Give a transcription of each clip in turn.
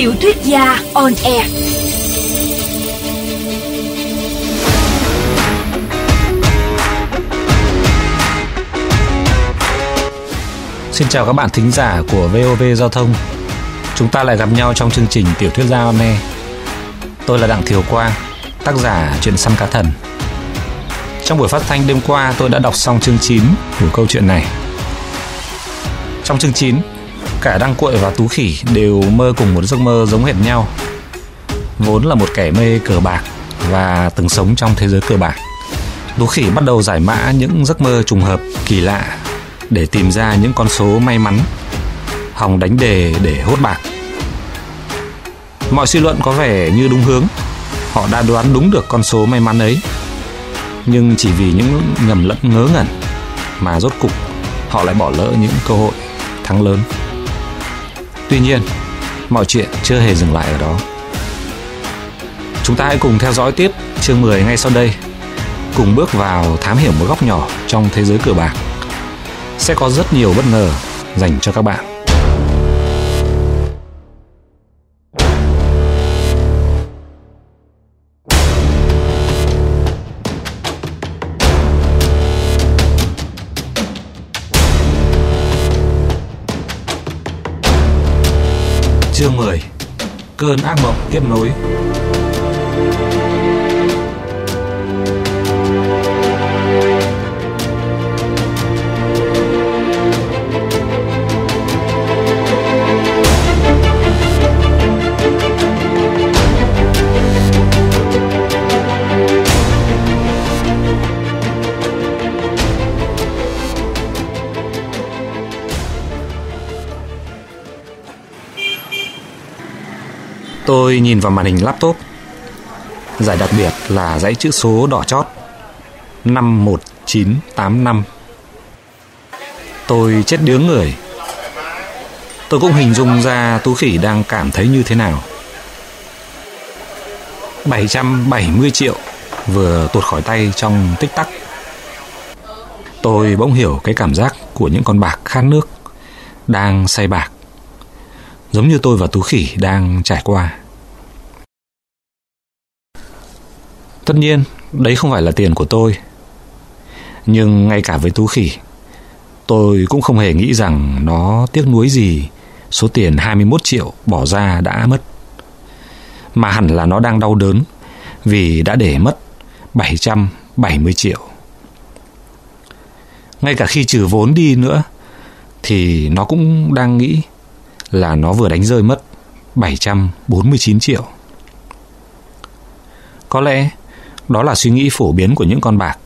Tiểu thuyết gia on air. Xin chào các bạn thính giả của VOV Giao thông. Chúng ta lại gặp nhau trong chương trình Tiểu thuyết gia on air. Tôi là Đặng Thiều Quang, tác giả truyện săn cá thần. Trong buổi phát thanh đêm qua tôi đã đọc xong chương 9 của câu chuyện này. Trong chương 9, cả Đăng Cuội và Tú Khỉ đều mơ cùng một giấc mơ giống hệt nhau. Vốn là một kẻ mê cờ bạc và từng sống trong thế giới cờ bạc. Tú Khỉ bắt đầu giải mã những giấc mơ trùng hợp, kỳ lạ để tìm ra những con số may mắn. Hòng đánh đề để hốt bạc. Mọi suy luận có vẻ như đúng hướng. Họ đã đoán đúng được con số may mắn ấy. Nhưng chỉ vì những nhầm lẫn ngớ ngẩn mà rốt cục họ lại bỏ lỡ những cơ hội thắng lớn. Tuy nhiên, mọi chuyện chưa hề dừng lại ở đó. Chúng ta hãy cùng theo dõi tiếp chương 10 ngay sau đây. Cùng bước vào thám hiểm một góc nhỏ trong thế giới cờ bạc. Sẽ có rất nhiều bất ngờ dành cho các bạn. Chương 10 Cơn ác mộng tiếp nối. Tôi nhìn vào màn hình laptop. Giải đặc biệt là dãy chữ số đỏ chót. 51985 Tôi chết điếng người. Tôi cũng hình dung ra Tú Khỉ đang cảm thấy như thế nào. 770 triệu vừa tuột khỏi tay trong tích tắc. Tôi bỗng hiểu cái cảm giác của những con bạc khát nước Đang say bạc, Giống như tôi và Tú Khỉ đang trải qua. Tất nhiên, đấy không phải là tiền của tôi. Nhưng ngay cả với Tú Khỉ, tôi cũng không hề nghĩ rằng nó tiếc nuối gì số tiền 21 triệu bỏ ra đã mất. Mà hẳn là nó đang đau đớn vì đã để mất 770 triệu. Ngay cả khi trừ vốn đi nữa thì nó cũng đang nghĩ là nó vừa đánh rơi mất 749 triệu. Có lẽ đó là suy nghĩ phổ biến của những con bạc.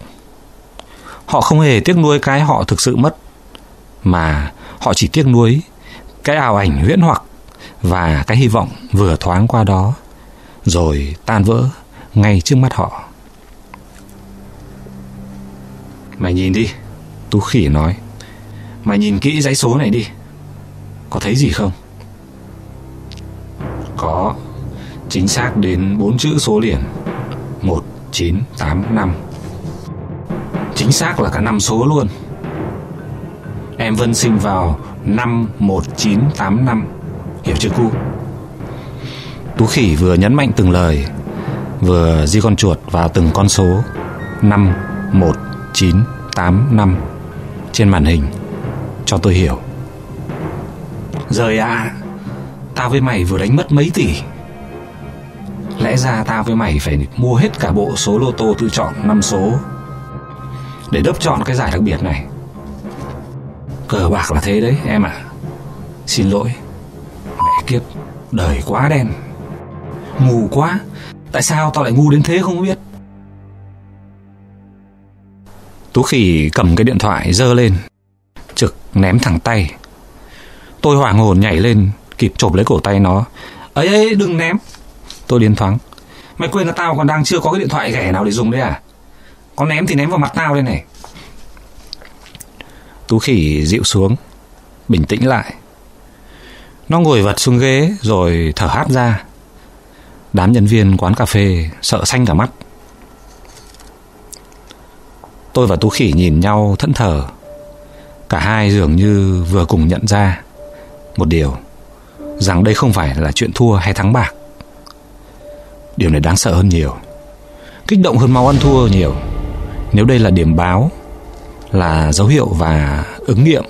Họ không hề tiếc nuối cái họ thực sự mất, mà họ chỉ tiếc nuối cái ảo ảnh huyễn hoặc và cái hy vọng vừa thoáng qua đó, rồi tan vỡ ngay trước mắt họ. Mày nhìn đi, Tú Khỉ nói. Mày nhìn kỹ dãy số này đi. Có thấy gì không? Có, chính xác đến bốn chữ số liền. Một, 1985 Chính xác là cả năm số luôn. Em Vân sinh vào năm 1985 Hiểu chưa cu? Tú khỉ vừa nhấn mạnh từng lời Vừa di con chuột vào từng con số. 5, 1, 9, 8, 5 Trên màn hình Cho tôi hiểu. Rời ạ à Tao với mày vừa đánh mất mấy tỷ. Lẽ ra tao với mày phải mua hết cả bộ số lô tô tự chọn 5 số. Để đớp chọn cái giải đặc biệt này. Cờ bạc là thế đấy, em ạ. À. Xin lỗi. Mẹ kiếp, Đời quá đen. Ngu quá. Tại sao tao lại ngu đến thế không biết? Tú khỉ cầm cái điện thoại dơ lên. Trực ném thẳng tay. Tôi hoảng hồn nhảy lên, Kịp chộp lấy cổ tay nó. Ấy ấy, đừng ném. Tôi điên thoáng. Mày quên là tao còn đang chưa có cái điện thoại ghẻ nào để dùng đấy à? Có ném thì ném vào mặt tao đây này. Tú khỉ dịu xuống, Bình tĩnh lại. Nó ngồi vật xuống ghế Rồi thở hát ra. Đám nhân viên quán cà phê Sợ xanh cả mắt. Tôi và Tú khỉ nhìn nhau thẫn thờ. Cả hai dường như vừa cùng nhận ra Một điều, rằng đây không phải là chuyện thua hay thắng bạc. Điều này đáng sợ hơn nhiều. Kích động hơn máu ăn thua nhiều. Nếu đây là điểm báo, là dấu hiệu và ứng nghiệm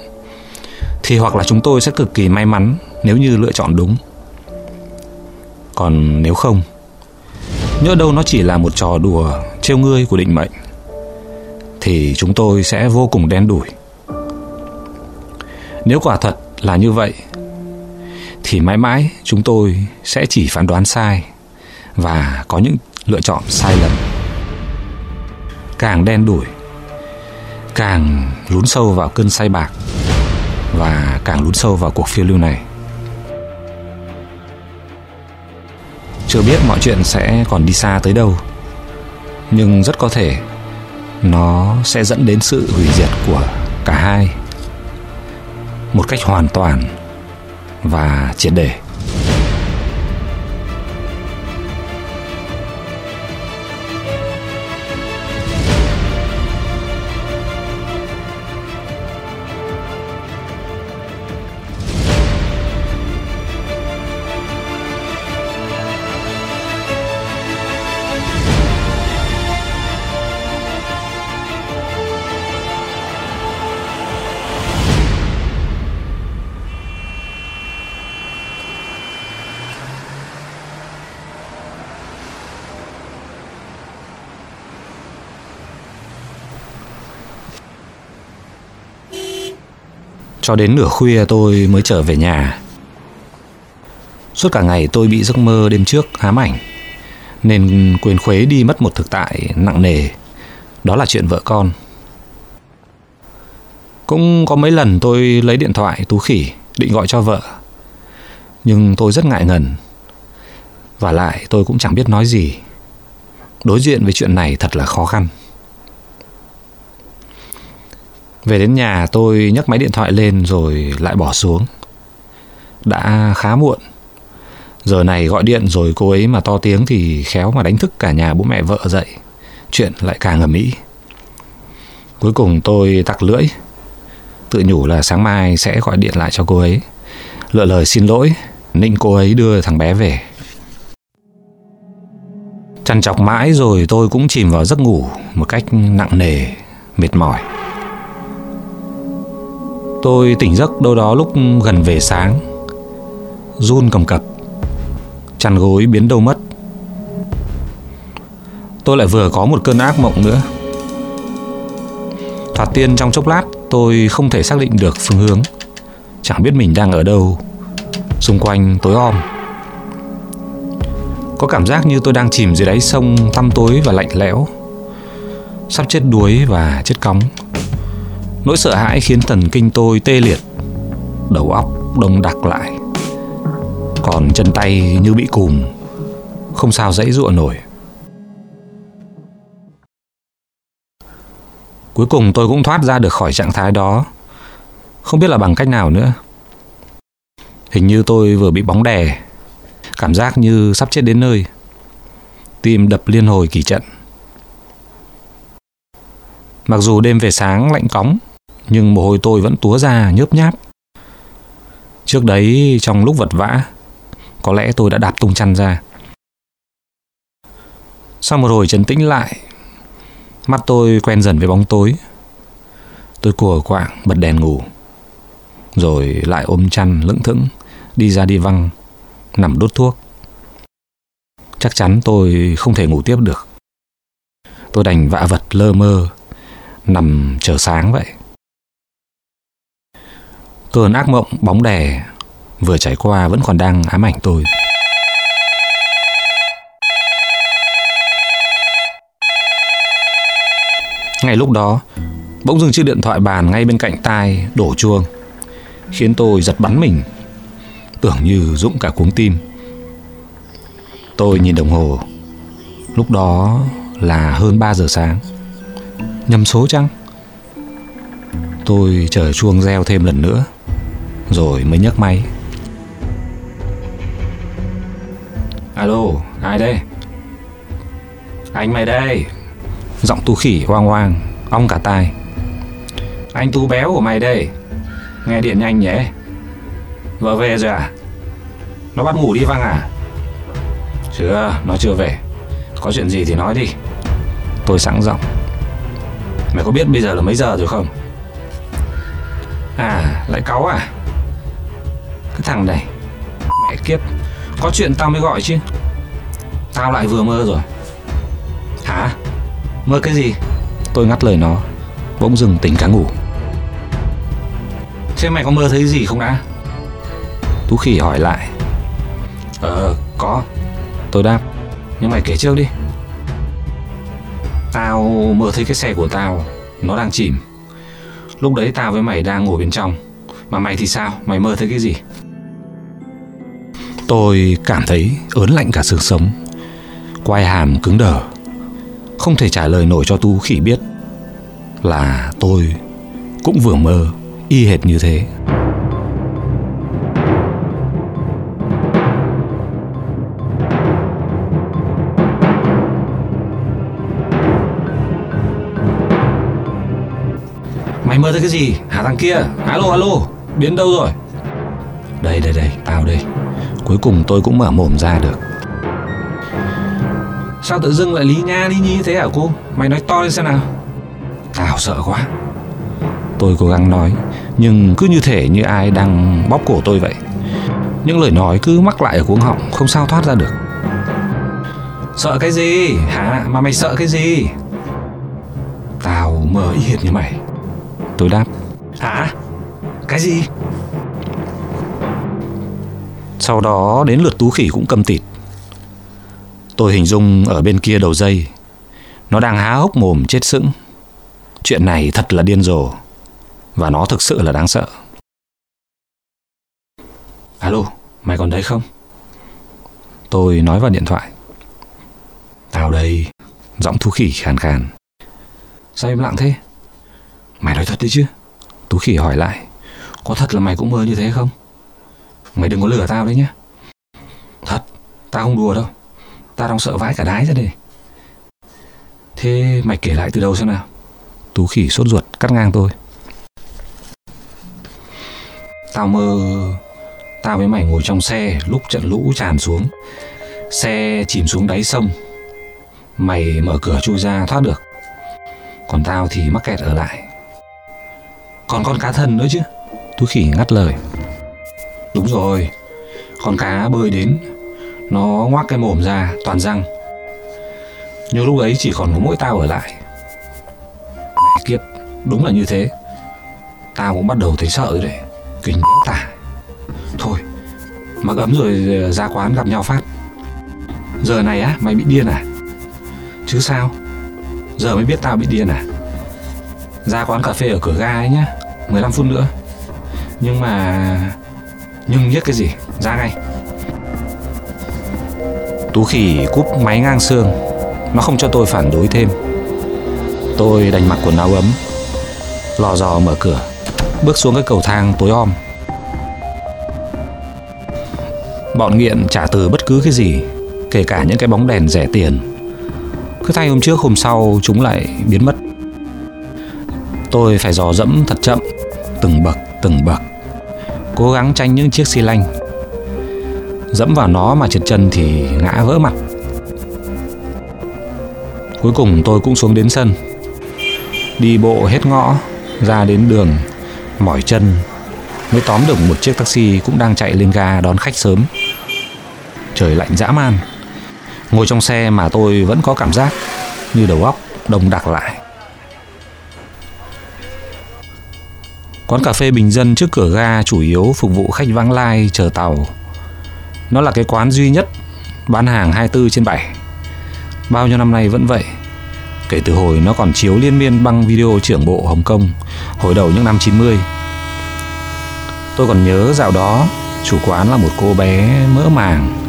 thì hoặc là chúng tôi sẽ cực kỳ may mắn nếu như lựa chọn đúng. Còn nếu không, nhỡ đâu nó chỉ là một trò đùa trêu ngươi của định mệnh thì chúng tôi sẽ vô cùng đen đủi. Nếu quả thật là như vậy thì mãi mãi chúng tôi sẽ chỉ phán đoán sai và có những lựa chọn sai lầm. Càng đen đủi, càng lún sâu vào cơn say bạc và càng lún sâu vào cuộc phiêu lưu này. Chưa biết mọi chuyện sẽ còn đi xa tới đâu, nhưng rất có thể nó sẽ dẫn đến sự hủy diệt của cả hai một cách hoàn toàn và triệt để Cho đến nửa khuya tôi mới trở về nhà. Suốt cả ngày tôi bị giấc mơ đêm trước hám ảnh, nên quên khuấy đi mất một thực tại nặng nề. Đó là chuyện vợ con. Cũng có mấy lần tôi lấy điện thoại tú khỉ định gọi cho vợ. Nhưng tôi rất ngại ngần. Và lại tôi cũng chẳng biết nói gì. Đối diện với chuyện này thật là khó khăn. Về đến nhà tôi nhấc máy điện thoại lên rồi lại bỏ xuống. Đã khá muộn. Giờ này gọi điện rồi cô ấy mà to tiếng thì khéo mà đánh thức cả nhà bố mẹ vợ dậy. Chuyện lại càng ầm ĩ. Cuối cùng tôi tặc lưỡi. Tự nhủ là sáng mai sẽ gọi điện lại cho cô ấy. Lựa lời xin lỗi, nịnh cô ấy đưa thằng bé về. Chăn chọc mãi rồi tôi cũng chìm vào giấc ngủ một cách nặng nề, mệt mỏi. Tôi tỉnh giấc đâu đó lúc gần về sáng. Run cầm cập, Chăn gối biến đâu mất. Tôi lại vừa có một cơn ác mộng nữa. Thoạt tiên trong chốc lát, Tôi không thể xác định được phương hướng. Chẳng biết mình đang ở đâu, Xung quanh tối om. Có cảm giác như tôi đang chìm dưới đáy sông tăm tối và lạnh lẽo. Sắp chết đuối và chết cóng. Nỗi sợ hãi khiến thần kinh tôi tê liệt. Đầu óc đông đặc lại. Còn chân tay như bị cùm. Không sao dãy dụa nổi. Cuối cùng tôi cũng thoát ra được khỏi trạng thái đó. Không biết là bằng cách nào nữa. Hình như tôi vừa bị bóng đè. Cảm giác như sắp chết đến nơi. Tim đập liên hồi kỳ trận. Mặc dù đêm về sáng lạnh cóng nhưng mồ hôi tôi vẫn túa ra nhớp nháp. Trước đấy trong lúc vật vã, có lẽ tôi đã đạp tung chăn ra. Sau một hồi trấn tĩnh lại, mắt tôi quen dần với bóng tối. Tôi cùa quạng bật đèn ngủ, rồi lại ôm chăn lững thững, đi ra đi văng, nằm đốt thuốc. Chắc chắn tôi không thể ngủ tiếp được. Tôi đành vạ vật lơ mơ, nằm chờ sáng vậy. Cơn ác mộng bóng đè vừa trải qua vẫn còn đang ám ảnh tôi. Ngay lúc đó, bỗng dưng chiếc điện thoại bàn ngay bên cạnh tai đổ chuông, khiến tôi giật bắn mình, tưởng như dũng cả cuống tim. Tôi nhìn đồng hồ, lúc đó là hơn 3 giờ sáng. Nhầm số chăng? Tôi chờ chuông reo thêm lần nữa rồi mới nhấc máy. Alo, ai đây? Anh mày đây. Giọng tu khỉ hoang hoang Ong cả tai. Anh tu béo của mày đây. Nghe điện nhanh nhé Vợ về rồi à? Nó bắt ngủ đi Văng à? Chưa nó chưa về. Có chuyện gì thì nói đi. Tôi sẵn giọng. Mày có biết bây giờ là mấy giờ rồi không? À lại cáu à? Cái thằng này. Mẹ kiếp. Có chuyện tao mới gọi chứ. Tao lại vừa mơ rồi. Hả? Mơ cái gì? Tôi ngắt lời nó, Bỗng dừng tỉnh cả ngủ. Thế mày có mơ thấy gì không đã Tú khỉ hỏi lại. Ờ có. Tôi đáp. Nhưng mày kể trước đi. Tao mơ thấy cái xe của tao, Nó đang chìm. Lúc đấy tao với mày đang ngồi bên trong. Mà mày thì sao? Mày mơ thấy cái gì? Tôi cảm thấy ớn lạnh cả xương sống Quai hàm cứng đờ Không thể trả lời nổi cho Tu khỉ biết Là tôi cũng vừa mơ y hệt như thế Mày mơ thấy cái gì? Hả thằng kia? Alo alo, biến đâu rồi? Đây đây đây, tao đây. Cuối cùng tôi cũng mở mồm ra được. Sao tự dưng lại lý nha lý nhí thế hả cô? Mày nói to lên xem nào. Tao sợ quá. Tôi cố gắng nói, nhưng cứ như thể như ai đang bóp cổ tôi vậy. Những lời nói cứ mắc lại ở cuống họng, không sao thoát ra được. Sợ cái gì? Hả? Mà mày sợ cái gì? Tao mơ y hệt như mày. Tôi đáp Hả? Cái gì? Sau đó đến lượt tú khỉ cũng cầm tịt. Tôi hình dung ở bên kia đầu dây Nó đang há hốc mồm chết sững. Chuyện này thật là điên rồ Và nó thực sự là đáng sợ. Alo, mày còn đấy không? Tôi nói vào điện thoại. Tao đây Giọng thú khỉ khàn khàn. Sao im lặng thế? Mày nói thật đấy chứ. Tú khỉ hỏi lại. Có thật là mày cũng mơ như thế không? Mày đừng có lừa tao đấy nhá, Thật Tao không đùa đâu. Tao đang sợ vãi cả đái ra đây. Thế mày kể lại từ đầu xem nào. Tú khỉ sốt ruột cắt ngang tôi. Tao mơ Tao với mày ngồi trong xe Lúc trận lũ tràn xuống. Xe chìm xuống đáy sông. Mày mở cửa chui ra thoát được. Còn tao thì mắc kẹt ở lại. Còn con cá thần nữa chứ. Tú khỉ ngắt lời. Đúng rồi. Con cá bơi đến. Nó ngoác cái mồm ra, toàn răng. Nhưng lúc ấy chỉ còn có mỗi tao ở lại. Mẹ kiếp, Đúng là như thế. Tao cũng bắt đầu thấy sợ rồi đấy. Kinh béo tả. Thôi, Mặc ấm rồi ờ, ra quán gặp nhau phát. Giờ này á, mày bị điên à? Chứ sao? Giờ mới biết tao bị điên à? Ra quán cà phê ở cửa ga ấy nhá 15 phút nữa. Nhưng mà nhưng nhất cái gì? Ra ngay. Tú khỉ cúp máy ngang xương. Nó không cho tôi phản đối thêm. Tôi đành mặc quần áo ấm. Lò dò mở cửa. Bước xuống cái cầu thang tối om. Bọn nghiện trả từ bất cứ cái gì kể cả những cái bóng đèn rẻ tiền. Cứ thay hôm trước hôm sau chúng lại biến mất. Tôi phải dò dẫm thật chậm, từng bậc từng bậc, cố gắng tranh những chiếc xi lanh. Dẫm vào nó mà trượt chân thì ngã vỡ mặt. Cuối cùng tôi cũng xuống đến sân. Đi bộ hết ngõ ra đến đường, mỏi chân mới tóm được một chiếc taxi cũng đang chạy lên ga đón khách sớm. Trời lạnh dã man. Ngồi trong xe mà tôi vẫn có cảm giác như đầu óc đông đặc lại. Quán cà phê bình dân trước cửa ga chủ yếu phục vụ khách vãng lai chờ tàu. Nó là cái quán duy nhất bán hàng 24 trên 7. Bao nhiêu năm nay vẫn vậy. Kể từ hồi nó còn chiếu liên miên băng video trưởng bộ Hồng Kông hồi đầu những năm 90. Tôi còn nhớ dạo đó chủ quán là một cô bé mỡ màng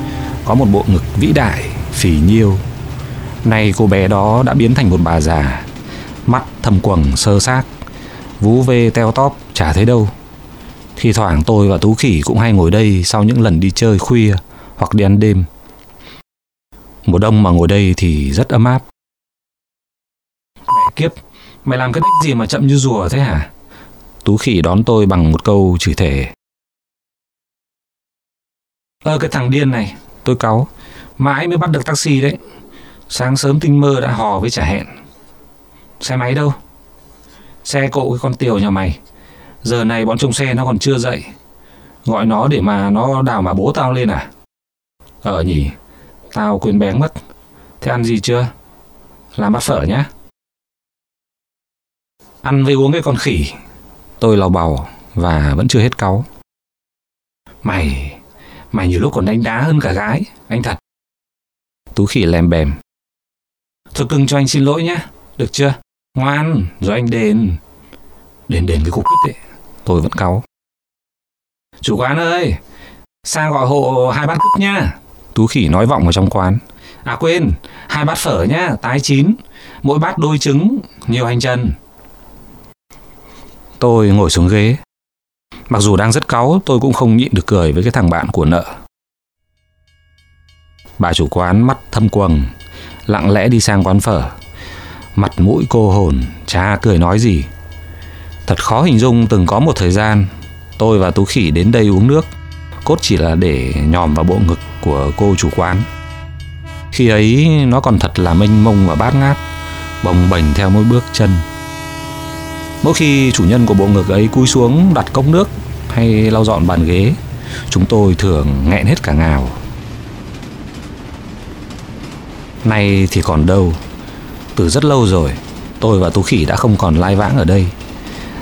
có một bộ ngực vĩ đại, phì nhiêu. Nay cô bé đó đã biến thành một bà già, mắt thâm quầng sơ xác Vú về teo tóp chả thấy đâu Thì thoảng tôi và Tú Khỉ cũng hay ngồi đây Sau những lần đi chơi khuya Hoặc đi ăn đêm Mùa đông mà ngồi đây thì rất ấm áp Mẹ kiếp Mày làm cái đích gì mà chậm như rùa thế hả Tú Khỉ đón tôi bằng một câu chửi thể Ơ cái thằng điên này, tôi cáu. Mãi mới bắt được taxi đấy. Sáng sớm tinh mơ đã hò với trả hẹn. Xe máy đâu? Xe cộ cái con tiểu nhà mày. Giờ này bọn trông xe nó còn chưa dậy. Gọi nó để mà nó đào mà bố tao lên à? Ờ nhỉ, tao quên bén mất. Thế ăn gì chưa? Làm bát phở nhá. Ăn với uống cái con khỉ. Tôi lào bào và vẫn chưa hết cáu. Mày, mày nhiều lúc còn đánh đá hơn cả gái, anh thật. Tú khỉ lèm bèm. Thôi cưng cho anh xin lỗi nhé, được chưa? Ngoan, rồi anh đền. Đền đền cái cục cứt đấy. Tôi vẫn cáu. Chủ quán ơi, sang gọi hộ hai bát cứt nha. Tú khỉ nói vọng vào trong quán. À quên, hai bát phở nhá, tái chín. Mỗi bát đôi trứng, nhiều hành chân. Tôi ngồi xuống ghế. Mặc dù đang rất cáu, tôi cũng không nhịn được cười với cái thằng bạn của nợ. Bà chủ quán mắt thâm quầng, lặng lẽ đi sang quán phở. Mặt mũi cô hồn, cha cười nói gì. Thật khó hình dung từng có một thời gian tôi và Tú Khỉ đến đây uống nước, cốt chỉ là để nhòm vào bộ ngực của cô chủ quán. Khi ấy nó còn thật là mênh mông và bát ngát, bồng bềnh theo mỗi bước chân. Mỗi khi chủ nhân của bộ ngực ấy cúi xuống đặt cốc nước hay lau dọn bàn ghế, chúng tôi thường nghẹn hết cả ngào. Nay thì còn đâu, từ rất lâu rồi, tôi và Tú Khỉ đã không còn lai vãng ở đây.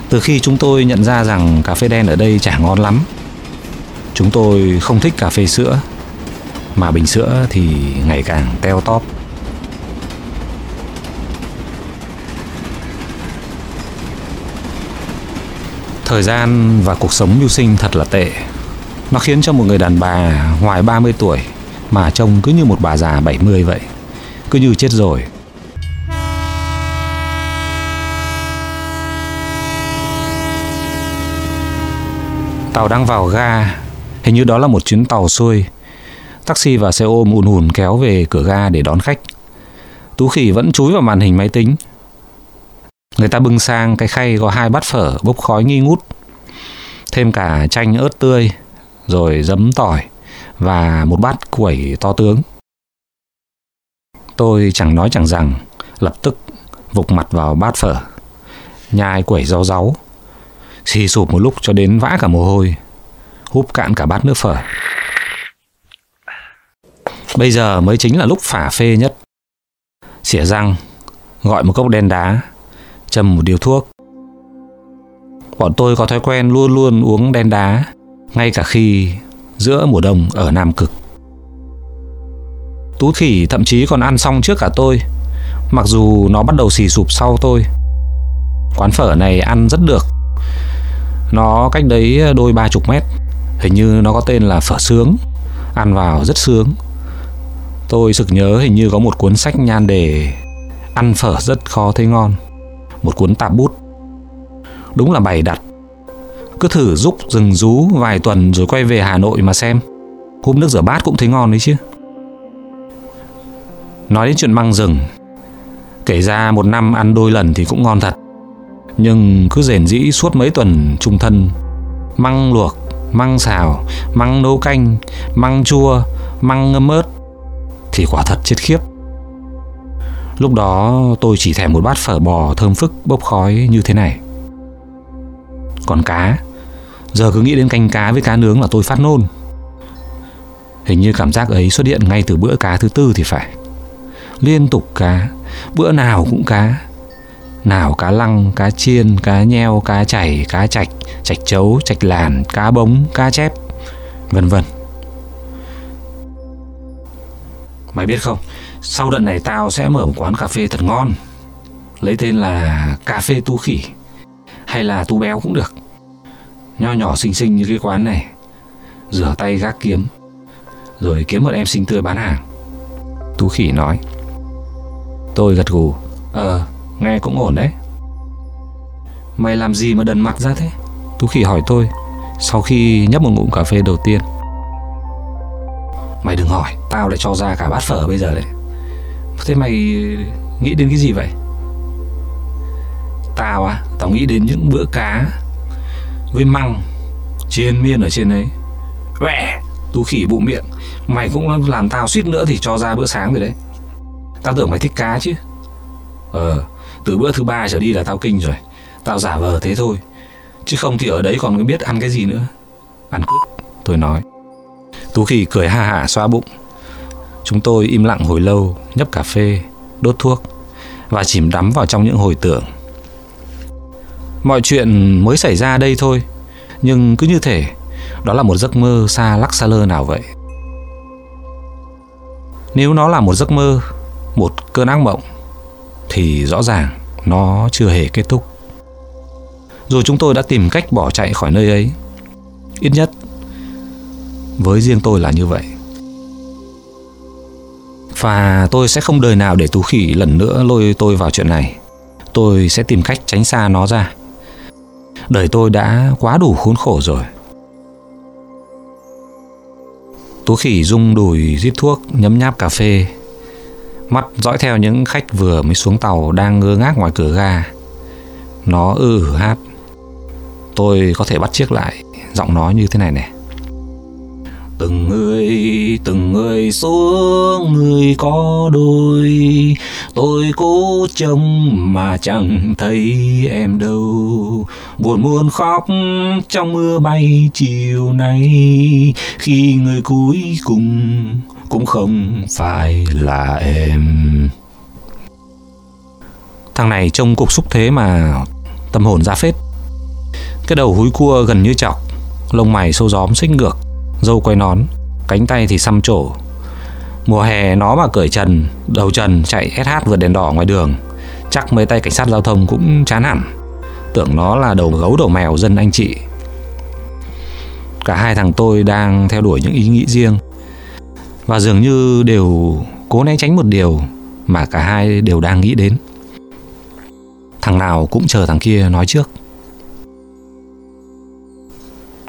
Từ khi chúng tôi nhận ra rằng cà phê đen ở đây chả ngon lắm, chúng tôi không thích cà phê sữa, mà bình sữa thì ngày càng teo tóp. Thời gian và cuộc sống mưu sinh thật là tệ. Nó khiến cho một người đàn bà ngoài 30 tuổi mà trông cứ như một bà già 70 vậy. Cứ như chết rồi. Tàu đang vào ga, hình như đó là một chuyến tàu xuôi. Taxi và xe ôm ùn ùn kéo về cửa ga để đón khách. Tú khỉ vẫn chúi vào màn hình máy tính. Người ta bưng sang cái khay có hai bát phở bốc khói nghi ngút. Thêm cả chanh ớt tươi, rồi giấm tỏi và một bát quẩy to tướng. Tôi chẳng nói chẳng rằng, lập tức vục mặt vào bát phở. Nhai quẩy rau ráu, xì sụp một lúc cho đến vã cả mồ hôi, húp cạn cả bát nước phở. Bây giờ mới chính là lúc phả phê nhất. Xỉa răng, gọi một cốc đen đá, châm một điếu thuốc. Bọn tôi có thói quen luôn luôn uống đen đá, ngay cả khi giữa mùa đông ở Nam Cực. Tú Khỉ thậm chí còn ăn xong trước cả tôi, mặc dù nó bắt đầu xì sụp sau tôi. Quán phở này ăn rất được. Nó cách đấy ờ, đôi ba chục mét, hình như nó có tên là phở sướng, ăn vào rất sướng. Tôi sực nhớ hình như có một cuốn sách nhan đề Ăn phở rất khó thấy ngon. Một cuốn tạp bút. Đúng là bày đặt. Cứ thử giúp rừng rú vài tuần rồi quay về Hà Nội mà xem. Hôm nước rửa bát cũng thấy ngon đấy chứ. Nói đến chuyện măng rừng Kể ra một năm ăn đôi lần thì cũng ngon thật. Nhưng cứ rền rĩ suốt mấy tuần trung thân Măng luộc, măng xào, măng nấu canh, măng chua, măng ngâm ớt thì quả thật chết khiếp. Lúc đó tôi chỉ thèm một bát phở bò thơm phức bốc khói như thế này. Còn cá, giờ cứ nghĩ đến canh cá với cá nướng là tôi phát nôn. Hình như cảm giác ấy xuất hiện ngay từ bữa cá thứ tư thì phải. Liên tục cá, bữa nào cũng cá. Nào cá lăng, cá chiên, cá nheo, cá chảy, cá chạch, chạch chấu, chạch làn, cá bống, cá chép, vân vân. Mày biết không, sau đợt này tao sẽ mở một quán cà phê thật ngon. Lấy tên là Cà phê Tu Khỉ hay là Tu Béo cũng được. Nho nhỏ xinh xinh như cái quán này. Rửa tay gác kiếm rồi kiếm một em xinh tươi bán hàng. Tu Khỉ nói. Tôi gật gù. Ờ, nghe cũng ổn đấy. Mày làm gì mà đần mặt ra thế? tú Khỉ hỏi tôi, sau khi nhấp một ngụm cà phê đầu tiên. Mày đừng hỏi, Tao lại cho ra cả bát phở bây giờ đấy Thế mày nghĩ đến cái gì vậy Tao à Tao nghĩ đến những bữa cá Với măng Chiên miên ở trên đấy Quẹ Tú khỉ bụng miệng, Mày cũng làm tao suýt nữa thì cho ra bữa sáng rồi đấy Tao tưởng mày thích cá chứ Ờ từ bữa thứ ba trở đi là tao kinh rồi. Tao giả vờ thế thôi. Chứ không thì ở đấy còn biết ăn cái gì nữa. Ăn cứt Tôi nói. Tú khỉ cười ha hả xoa bụng. Chúng tôi im lặng hồi lâu, Nhấp cà phê, Đốt thuốc Và chìm đắm vào trong những hồi tưởng. Mọi chuyện mới xảy ra đây thôi, Nhưng cứ như thể Đó là một giấc mơ xa lắc xa lơ nào vậy. Nếu nó là một giấc mơ, Một cơn ác mộng thì rõ ràng Nó chưa hề kết thúc. Rồi chúng tôi đã tìm cách bỏ chạy khỏi nơi ấy, Ít nhất Với riêng tôi là như vậy. Và tôi sẽ không đời nào để Tú Khỉ lần nữa lôi tôi vào chuyện này. Tôi sẽ tìm cách tránh xa nó ra. Đời tôi đã quá đủ khốn khổ rồi. Tú khỉ rung đùi rít thuốc, nhấm nháp cà phê. Mắt dõi theo những khách vừa mới xuống tàu đang ngơ ngác ngoài cửa ga. Nó ư ừ hát. Tôi có thể bắt chiếc lại giọng nó như thế này nè. Từng người từng người xuống, người có đôi. Tôi cố trông mà chẳng thấy em đâu. Buồn muôn khóc trong mưa bay chiều nay. Khi người cuối cùng cũng không phải là em thằng này trông cục xúc thế mà tâm hồn ra phết cái đầu húi cua gần như chọc lông mày sâu gióm xích ngược dâu quay nón, cánh tay thì xăm trổ. Mùa hè nó mà cởi trần, đầu trần chạy SH vượt đèn đỏ ngoài đường, chắc mấy tay cảnh sát giao thông cũng chán hẳn. Tưởng nó là đầu gấu đầu mèo dân anh chị. Cả hai thằng tôi đang theo đuổi những ý nghĩ riêng và dường như đều cố né tránh một điều mà cả hai đều đang nghĩ đến. Thằng nào cũng chờ thằng kia nói trước.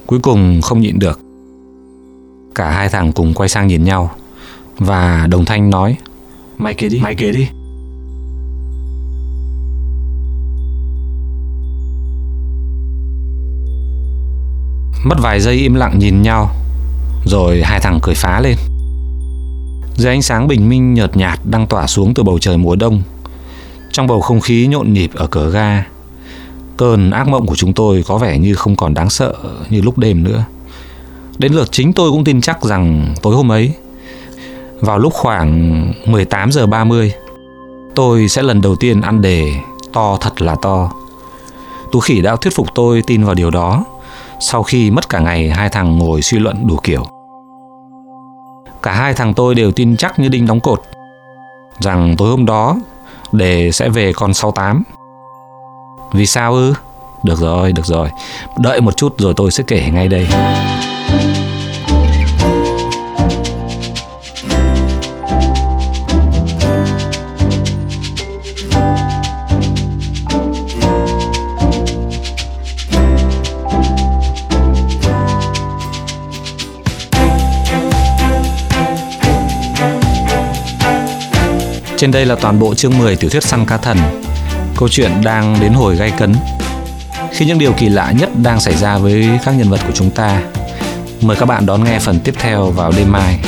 Cuối cùng không nhịn được. Cả hai thằng cùng quay sang nhìn nhau. Và đồng thanh nói Mày kể đi. Mày kể đi. Mất vài giây im lặng nhìn nhau Rồi hai thằng cười phá lên dưới ánh sáng bình minh nhợt nhạt đang tỏa xuống từ bầu trời mùa đông, Trong bầu không khí nhộn nhịp ở cửa ga, Cơn ác mộng của chúng tôi có vẻ như không còn đáng sợ như lúc đêm nữa Đến lượt chính tôi cũng tin chắc rằng tối hôm ấy, vào lúc khoảng 18 giờ 30 tôi sẽ lần đầu tiên ăn đề to thật là to. Tú khỉ đã thuyết phục tôi tin vào điều đó sau khi mất cả ngày hai thằng ngồi suy luận đủ kiểu. Cả hai thằng tôi đều tin chắc như đinh đóng cột rằng tối hôm đó đề sẽ về con 68. Vì sao ư? Được rồi, được rồi. Đợi một chút rồi tôi sẽ kể ngay đây. Trên đây là toàn bộ chương 10 tiểu thuyết săn cá thần. Câu chuyện đang đến hồi gay cấn. Khi những điều kỳ lạ nhất đang xảy ra với các nhân vật của chúng ta. Mời các bạn đón nghe phần tiếp theo vào đêm mai.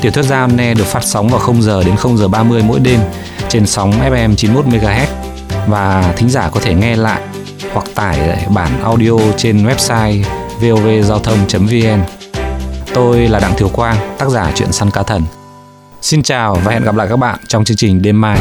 Tiểu thuyết Giao Ne được phát sóng vào 0 giờ đến 0 giờ 30 mỗi đêm trên sóng FM 91 MHz và thính giả có thể nghe lại hoặc tải bản audio trên website vovgiao thông.vn. Tôi là Đặng Thiều Quang, tác giả truyện săn cá thần. Xin chào và hẹn gặp lại các bạn trong chương trình đêm mai.